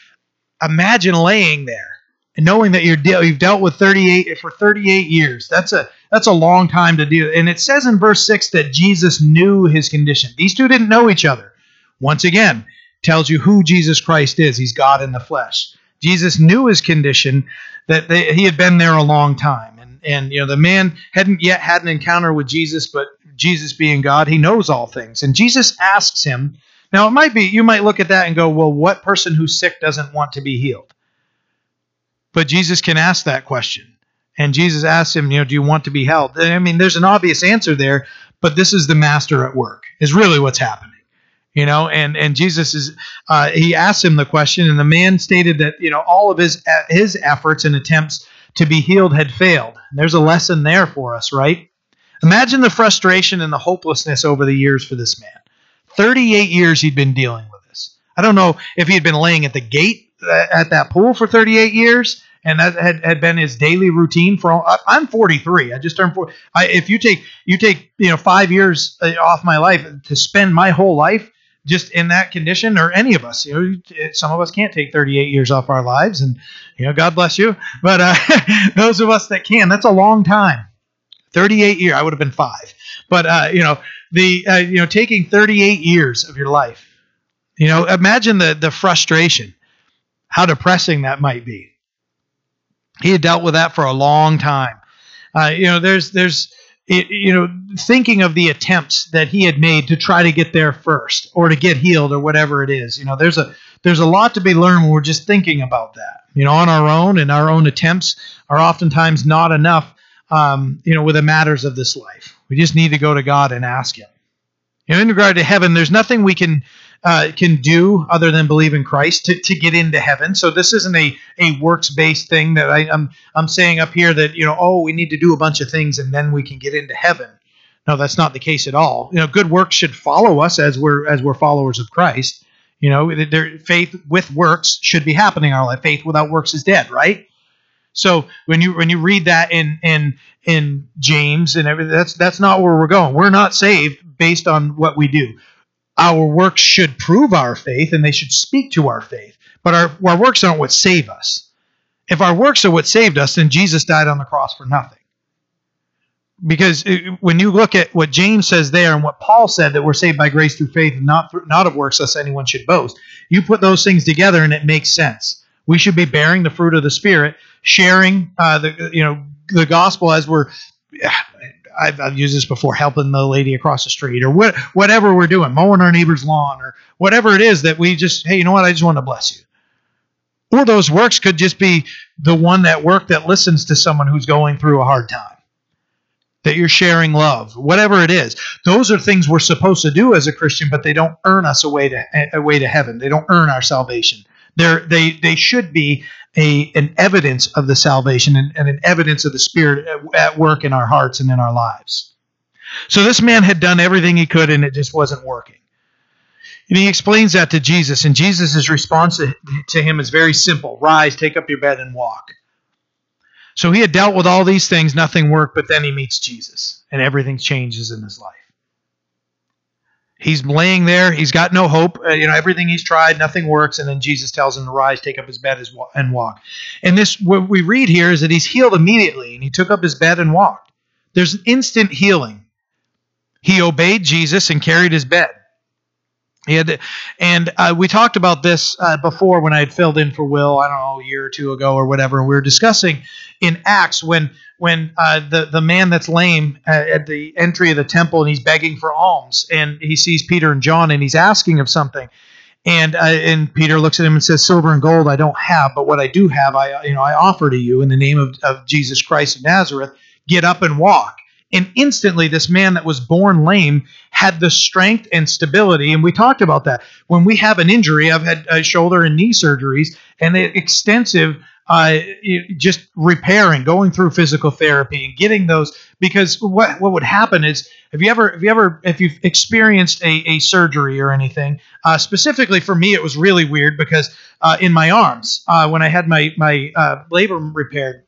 Imagine laying there and knowing that you're deal you've dealt with 38 for 38 years. That's a that's a long time to deal. And it says in verse six that Jesus knew his condition. These two didn't know each other. Once again, tells you who Jesus Christ is. He's God in the flesh. Jesus knew his condition, that they, he had been there a long time. And, and, you know, the man hadn't yet had an encounter with Jesus, but Jesus being God, he knows all things. And Jesus asks him, now it might be, you might look at that and go, well, what person who's sick doesn't want to be healed? But Jesus can ask that question. And Jesus asks him, you know, do you want to be held? I mean, there's an obvious answer there, but this is the master at work, is really what's happening. You know, and and Jesus is uh, he asked him the question, and the man stated that you know all of his his efforts and attempts to be healed had failed. There's a lesson there for us, right? Imagine the frustration and the hopelessness over the years for this man. 38 years he'd been dealing with this. I don't know if he had been laying at the gate uh, at that pool for 38 years and that had, had been his daily routine for all, I'm 43. I just turned 40. I, if you take you take you know five years uh, off my life to spend my whole life just in that condition, or any of us, you know, some of us can't take 38 years off our lives, and you know, God bless you. But uh, those of us that can, that's a long time. 38 years. I would have been five, but uh, you know, the uh, you know, taking 38 years of your life. You know, imagine the the frustration, how depressing that might be he had dealt with that for a long time. Uh, you know, there's there's you know thinking of the attempts that he had made to try to get there first or to get healed or whatever it is. You know, there's a there's a lot to be learned when we're just thinking about that. You know, on our own and our own attempts are oftentimes not enough. Um, you know, with the matters of this life, we just need to go to God and ask Him. You know, in regard to heaven, there's nothing we can uh, can do other than believe in Christ to, to get into heaven. So this isn't a, a works based thing that I, I'm I'm saying up here that you know oh we need to do a bunch of things and then we can get into heaven. No, that's not the case at all. You know, good works should follow us as we're as we're followers of Christ. You know, their faith with works should be happening in our life. Faith without works is dead, right? So when you when you read that in in in James and everything, that's that's not where we're going. We're not saved based on what we do our works should prove our faith and they should speak to our faith. But our, our works aren't what save us. If our works are what saved us, then Jesus died on the cross for nothing. Because it, when you look at what James says there and what Paul said that we're saved by grace through faith and not through, not of works, lest anyone should boast, you put those things together and it makes sense. We should be bearing the fruit of the Spirit, sharing uh, the you know the gospel as we're I've, I've, used this before, helping the lady across the street or what, whatever we're doing, mowing our neighbor's lawn or whatever it is that we just, hey, you know what? I just want to bless you. Or those works could just be the one that work that listens to someone who's going through a hard time. That you're sharing love, whatever it is. Those are things we're supposed to do as a Christian, but they don't earn us a way to a way to heaven. They don't earn our salvation. They're, they they should be a an evidence of the salvation and, and an evidence of the Spirit at, at work in our hearts and in our lives. So this man had done everything he could, and it just wasn't working. And he explains that to Jesus, and Jesus' response to him is very simple Rise, take up your bed, and walk. So he had dealt with all these things, nothing worked, but then he meets Jesus, and everything changes in his life. He's laying there. He's got no hope. Uh, you know, everything he's tried, nothing works. And then Jesus tells him to rise, take up his bed, and walk. And this, what we read here is that he's healed immediately, and he took up his bed and walked. There's instant healing. He obeyed Jesus and carried his bed. He had, to, and uh, we talked about this uh, before when I had filled in for Will. I don't know a year or two ago or whatever. We were discussing in Acts when when uh, the the man that's lame uh, at the entry of the temple and he's begging for alms and he sees Peter and John and he's asking of something. And uh, and Peter looks at him and says, "Silver and gold I don't have, but what I do have, I you know I offer to you in the name of, of Jesus Christ of Nazareth. Get up and walk." And instantly, this man that was born lame had the strength and stability. And we talked about that. When we have an injury, I've had uh, shoulder and knee surgeries, and the extensive uh, just repairing, going through physical therapy, and getting those. Because what what would happen is, have you ever, have you ever, if you've experienced a, a surgery or anything, uh, specifically for me, it was really weird because uh, in my arms, uh, when I had my my uh, labrum repaired,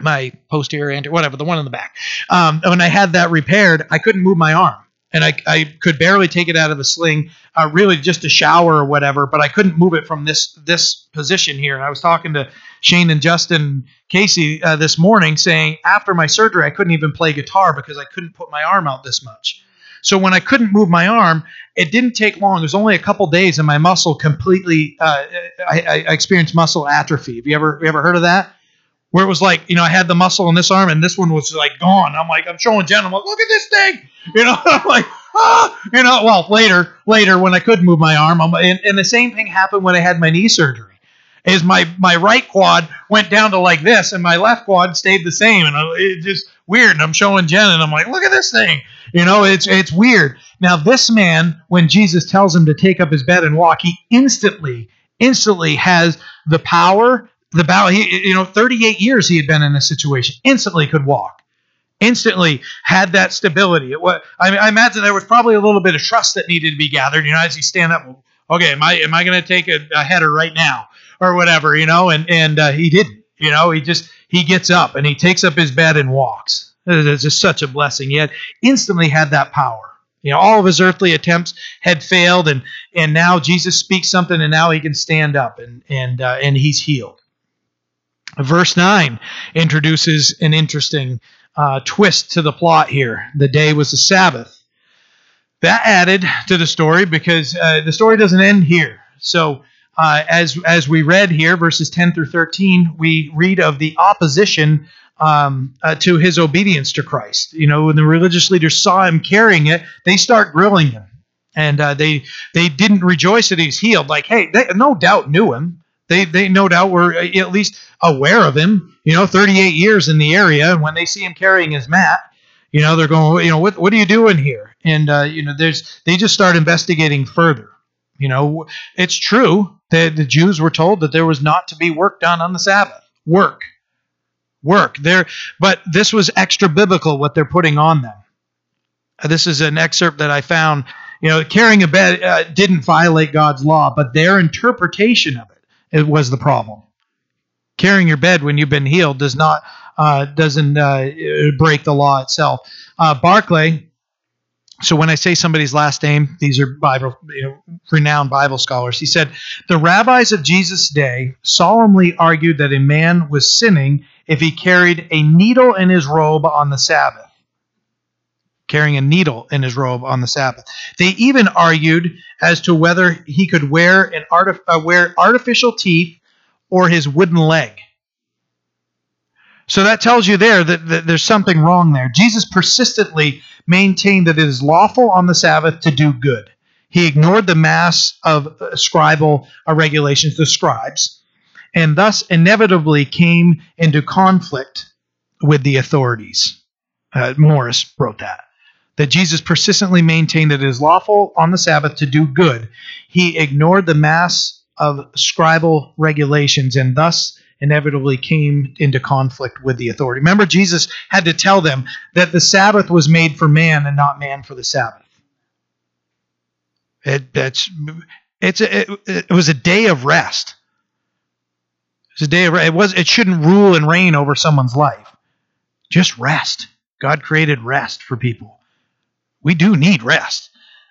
my posterior anterior, whatever, the one in the back. Um, when I had that repaired, I couldn't move my arm. And I, I could barely take it out of the sling, uh, really just a shower or whatever. But I couldn't move it from this this position here. And I was talking to Shane and Justin Casey uh, this morning, saying after my surgery, I couldn't even play guitar because I couldn't put my arm out this much. So when I couldn't move my arm, it didn't take long. It was only a couple days, and my muscle completely. Uh, I, I, experienced muscle atrophy. Have you ever you ever heard of that? Where it was like, you know, I had the muscle in this arm and this one was like gone. I'm like, I'm showing Jen, I'm like, look at this thing. You know, I'm like, ah, you know, well, later, later when I could move my arm, I'm, and, and the same thing happened when I had my knee surgery. Is my my right quad went down to like this, and my left quad stayed the same, and it just weird. And I'm showing Jen, and I'm like, look at this thing. You know, it's it's weird. Now, this man, when Jesus tells him to take up his bed and walk, he instantly, instantly has the power, the power. He, you know, 38 years he had been in this situation. Instantly could walk. Instantly had that stability. It was, I, I imagine there was probably a little bit of trust that needed to be gathered. You know, as he stand up, okay, am I am I going to take a, a, header right now or whatever? You know, and and uh, he didn't. You know, he just he gets up and he takes up his bed and walks. It's just such a blessing. He had instantly had that power. You know, all of his earthly attempts had failed, and and now Jesus speaks something, and now he can stand up, and and uh, and he's healed. Verse nine introduces an interesting uh, twist to the plot here. The day was the Sabbath. That added to the story because uh, the story doesn't end here. So uh, as as we read here, verses 10 through 13, we read of the opposition um, uh, to his obedience to Christ. You know, when the religious leaders saw him carrying it, they start grilling him, and uh, they they didn't rejoice that he's healed. Like, hey, they no doubt knew him. They they no doubt were uh, at least aware of him. You know, 38 years in the area, and when they see him carrying his mat, you know, they're going, you know, what what are you doing here? And uh, you know, there's they just start investigating further. You know, it's true that the Jews were told that there was not to be work done on the Sabbath. Work, work. There, but this was extra biblical what they're putting on them. Uh, this is an excerpt that I found. You know, carrying a bed uh, didn't violate God's law, but their interpretation of it, it was the problem. Carrying your bed when you've been healed does not uh, doesn't uh, break the law itself. Uh, Barclay so when I say somebody's last name, these are Bible, you know, renowned Bible scholars. He said the rabbis of Jesus' day solemnly argued that a man was sinning if he carried a needle in his robe on the Sabbath. Carrying a needle in his robe on the Sabbath. They even argued as to whether he could wear an artif- uh, wear artificial teeth or his wooden leg. So that tells you there that, that there's something wrong there. Jesus persistently maintained that it is lawful on the Sabbath to do good. He ignored the mass of uh, scribal uh, regulations, the scribes, and thus inevitably came into conflict with the authorities. Uh, Morris wrote that. That Jesus persistently maintained that it is lawful on the Sabbath to do good. He ignored the mass of scribal regulations and thus inevitably came into conflict with the authority. Remember, Jesus had to tell them that the Sabbath was made for man and not man for the Sabbath. It, it's a, it, it was a day of rest. It was a day of. It, was, it shouldn't rule and reign over someone's life. Just rest. God created rest for people. We do need rest.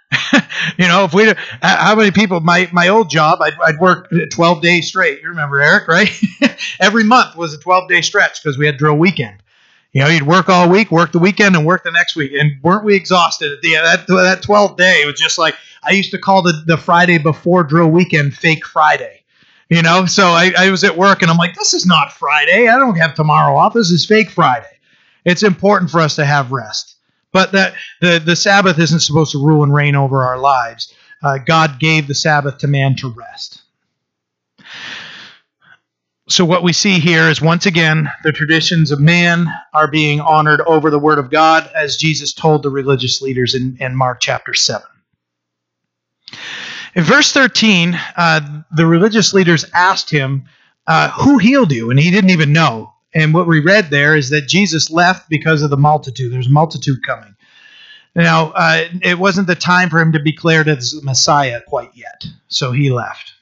you know, if we, uh, how many people, my, my old job, I'd, I'd work 12 days straight. You remember Eric, right? Every month was a 12 day stretch because we had drill weekend. You know, you'd work all week, work the weekend, and work the next week. And weren't we exhausted at the end? That, that 12th day, was just like, I used to call the, the Friday before drill weekend fake Friday. You know, so I, I was at work and I'm like, this is not Friday. I don't have tomorrow off. This is fake Friday. It's important for us to have rest. But that the, the Sabbath isn't supposed to rule and reign over our lives. Uh, God gave the Sabbath to man to rest. So, what we see here is once again, the traditions of man are being honored over the Word of God, as Jesus told the religious leaders in, in Mark chapter 7. In verse 13, uh, the religious leaders asked him, uh, Who healed you? And he didn't even know. And what we read there is that Jesus left because of the multitude. There's a multitude coming. Now, uh, it wasn't the time for him to be declared as the Messiah quite yet, so he left.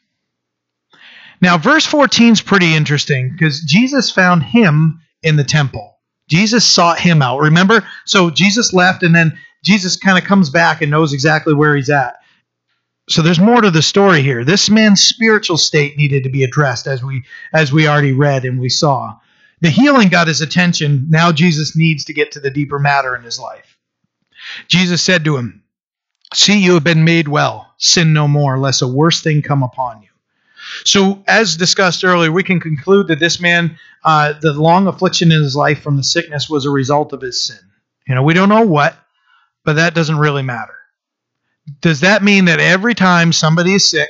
Now, verse 14 is pretty interesting because Jesus found him in the temple. Jesus sought him out. Remember? So Jesus left, and then Jesus kind of comes back and knows exactly where he's at. So there's more to the story here. This man's spiritual state needed to be addressed, as we as we already read and we saw. The healing got his attention. Now Jesus needs to get to the deeper matter in his life. Jesus said to him, See, you have been made well. Sin no more, lest a worse thing come upon you. So, as discussed earlier, we can conclude that this man, uh, the long affliction in his life from the sickness was a result of his sin. You know, we don't know what, but that doesn't really matter. Does that mean that every time somebody is sick,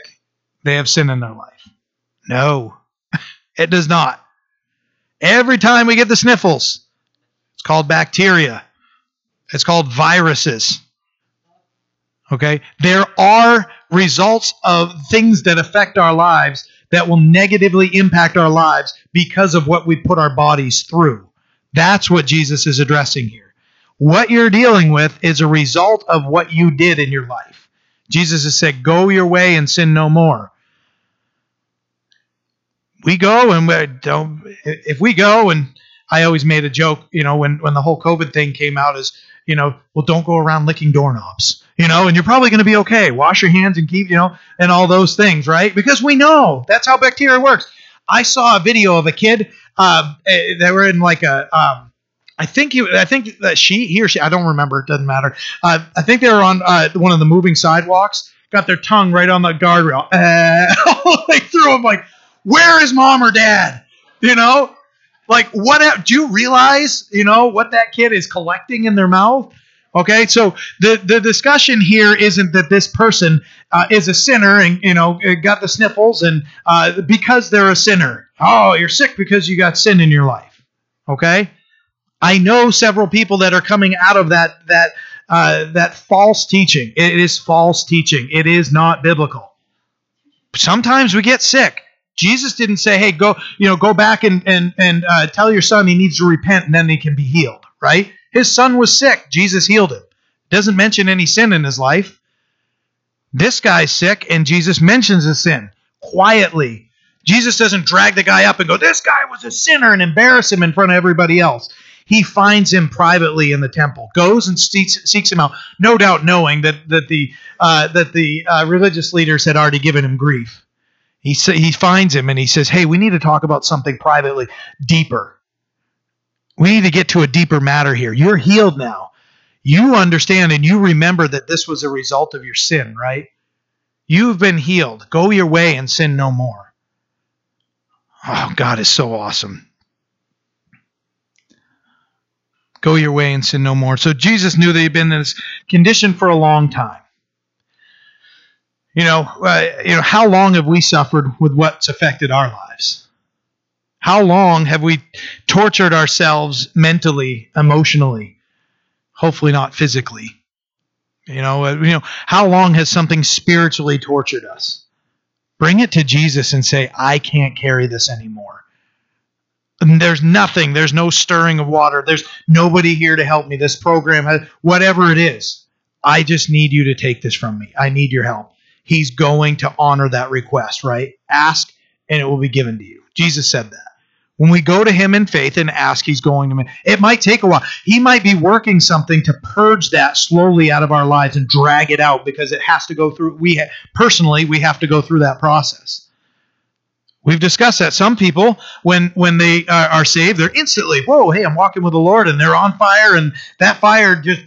they have sin in their life? No, it does not. Every time we get the sniffles, it's called bacteria. It's called viruses. Okay? There are results of things that affect our lives that will negatively impact our lives because of what we put our bodies through. That's what Jesus is addressing here. What you're dealing with is a result of what you did in your life. Jesus has said, Go your way and sin no more. We go and we don't, if we go and I always made a joke, you know, when, when the whole COVID thing came out is, you know, well, don't go around licking doorknobs, you know, and you're probably going to be okay. Wash your hands and keep, you know, and all those things, right? Because we know that's how bacteria works. I saw a video of a kid. Uh, they were in like a, um, I think you, I think that she, he or she, I don't remember. It doesn't matter. Uh, I think they were on uh, one of the moving sidewalks. Got their tongue right on the guardrail. Uh, like through them, like, where is mom or dad? You know, like what? Do you realize, you know, what that kid is collecting in their mouth? Okay, so the the discussion here isn't that this person uh, is a sinner and you know got the sniffles and uh, because they're a sinner. Oh, you're sick because you got sin in your life. Okay, I know several people that are coming out of that that uh, that false teaching. It is false teaching. It is not biblical. Sometimes we get sick. Jesus didn't say, "Hey, go, you know, go back and and and uh, tell your son he needs to repent and then he can be healed." Right? His son was sick. Jesus healed him. Doesn't mention any sin in his life. This guy's sick, and Jesus mentions a sin quietly. Jesus doesn't drag the guy up and go, "This guy was a sinner," and embarrass him in front of everybody else. He finds him privately in the temple, goes and seeks, seeks him out, no doubt knowing that that the uh, that the uh, religious leaders had already given him grief. He, he finds him and he says, Hey, we need to talk about something privately, deeper. We need to get to a deeper matter here. You're healed now. You understand and you remember that this was a result of your sin, right? You've been healed. Go your way and sin no more. Oh, God is so awesome. Go your way and sin no more. So Jesus knew that he'd been in this condition for a long time. You know, uh, you know, how long have we suffered with what's affected our lives? How long have we tortured ourselves mentally, emotionally? Hopefully not physically. You know, uh, you know, how long has something spiritually tortured us? Bring it to Jesus and say, "I can't carry this anymore." And there's nothing. There's no stirring of water. There's nobody here to help me. This program has whatever it is. I just need you to take this from me. I need your help he's going to honor that request, right? Ask and it will be given to you. Jesus said that. When we go to him in faith and ask, he's going to. It might take a while. He might be working something to purge that slowly out of our lives and drag it out because it has to go through. We personally, we have to go through that process. We've discussed that some people, when when they uh, are saved, they're instantly, whoa, hey, I'm walking with the Lord, and they're on fire, and that fire just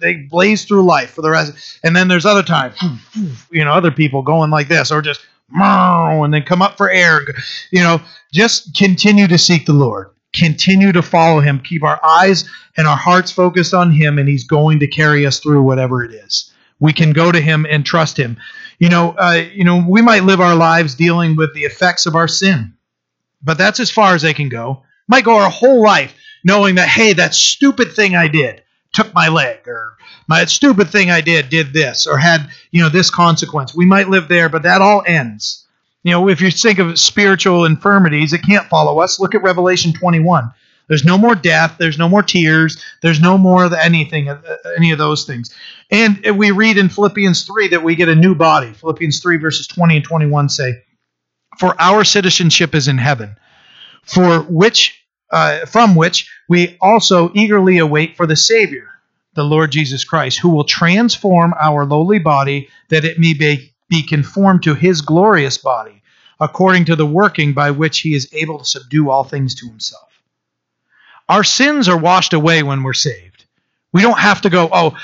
they blaze through life for the rest. And then there's other times, you know, other people going like this, or just and then come up for air. You know, just continue to seek the Lord, continue to follow Him, keep our eyes and our hearts focused on Him, and He's going to carry us through whatever it is. We can go to Him and trust Him you know, uh, you know, we might live our lives dealing with the effects of our sin, but that's as far as they can go. Might go our whole life knowing that, hey, that stupid thing I did took my leg, or my stupid thing I did did this, or had you know this consequence. We might live there, but that all ends. You know, if you think of spiritual infirmities, it can't follow us. Look at Revelation 21. There's no more death. There's no more tears. There's no more anything, uh, any of those things. And we read in Philippians 3 that we get a new body. Philippians 3, verses 20 and 21 say, For our citizenship is in heaven, for which, uh, from which we also eagerly await for the Savior, the Lord Jesus Christ, who will transform our lowly body that it may be, be conformed to his glorious body, according to the working by which he is able to subdue all things to himself. Our sins are washed away when we're saved. We don't have to go, oh,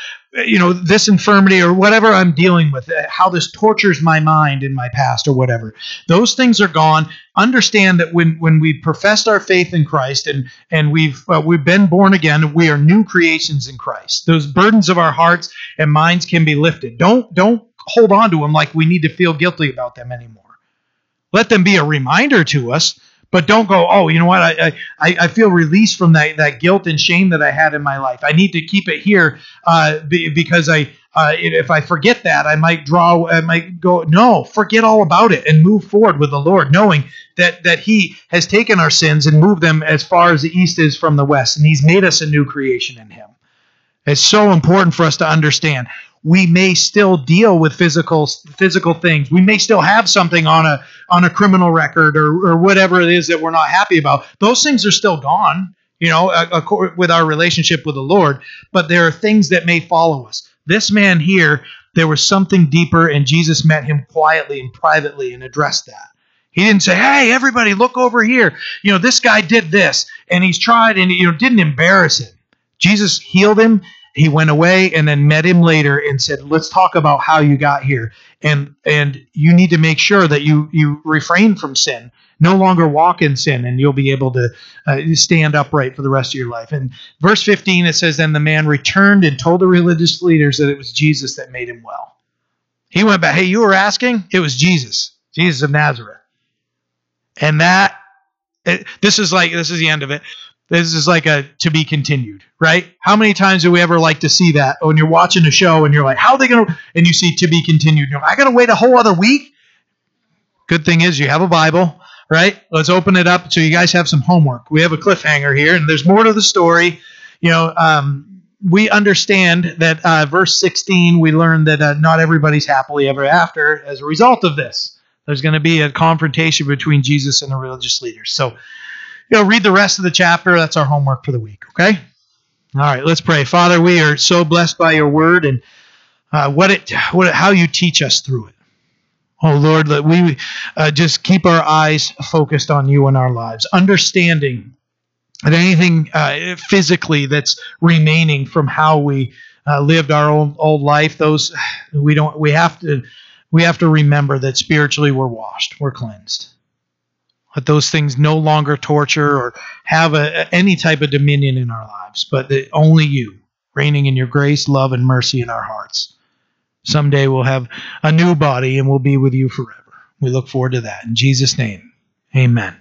you know, this infirmity or whatever I'm dealing with, uh, how this tortures my mind in my past or whatever. Those things are gone. Understand that when when we professed our faith in Christ and and we've uh, we've been born again, we are new creations in Christ. Those burdens of our hearts and minds can be lifted. Don't don't hold on to them like we need to feel guilty about them anymore. Let them be a reminder to us, But don't go, oh, you know what? I, I, I feel released from that, that guilt and shame that I had in my life. I need to keep it here uh, because I uh, if I forget that, I might draw, I might go, no, forget all about it and move forward with the Lord, knowing that, that He has taken our sins and moved them as far as the east is from the west, and He's made us a new creation in Him. It's so important for us to understand. We may still deal with physical physical things. We may still have something on a on a criminal record or, or whatever it is that we're not happy about. Those things are still gone, you know, uh, uh, with our relationship with the Lord. But there are things that may follow us. This man here, there was something deeper, and Jesus met him quietly and privately and addressed that. He didn't say, "Hey, everybody, look over here. You know, this guy did this, and he's tried, and you know, didn't embarrass him." Jesus healed him. He went away and then met him later and said, "Let's talk about how you got here, and and you need to make sure that you you refrain from sin no longer walk in sin, and you'll be able to uh, stand upright for the rest of your life. And verse 15, it says, Then the man returned and told the religious leaders that it was Jesus that made him well. He went back, Hey, you were asking? It was Jesus, Jesus of Nazareth. And that, it, this is like, this is the end of it. This is like a to be continued, right? How many times do we ever like to see that when you're watching a show and you're like, how are they going to, and you see to be continued? Like, I got to wait a whole other week? Good thing is you have a Bible right? Let's open it up so you guys have some homework. We have a cliffhanger here, and there's more to the story. You know, um, we understand that uh, verse 16, we learned that uh, not everybody's happily ever after as a result of this. There's going to be a confrontation between Jesus and the religious leaders. So, you know, read the rest of the chapter. That's our homework for the week, okay? All right, let's pray. Father, we are so blessed by your word and uh, what it, what how you teach us through it. Oh Lord, that we uh, just keep our eyes focused on you in our lives, understanding that anything uh, physically that's remaining from how we uh, lived our old old life, those we don't we have to we have to remember that spiritually we're washed, we're cleansed. Let those things no longer torture or have a, any type of dominion in our lives, but that only you reigning in your grace, love, and mercy in our hearts. Someday we'll have a new body and we'll be with you forever. We look forward to that. In Jesus' name, amen.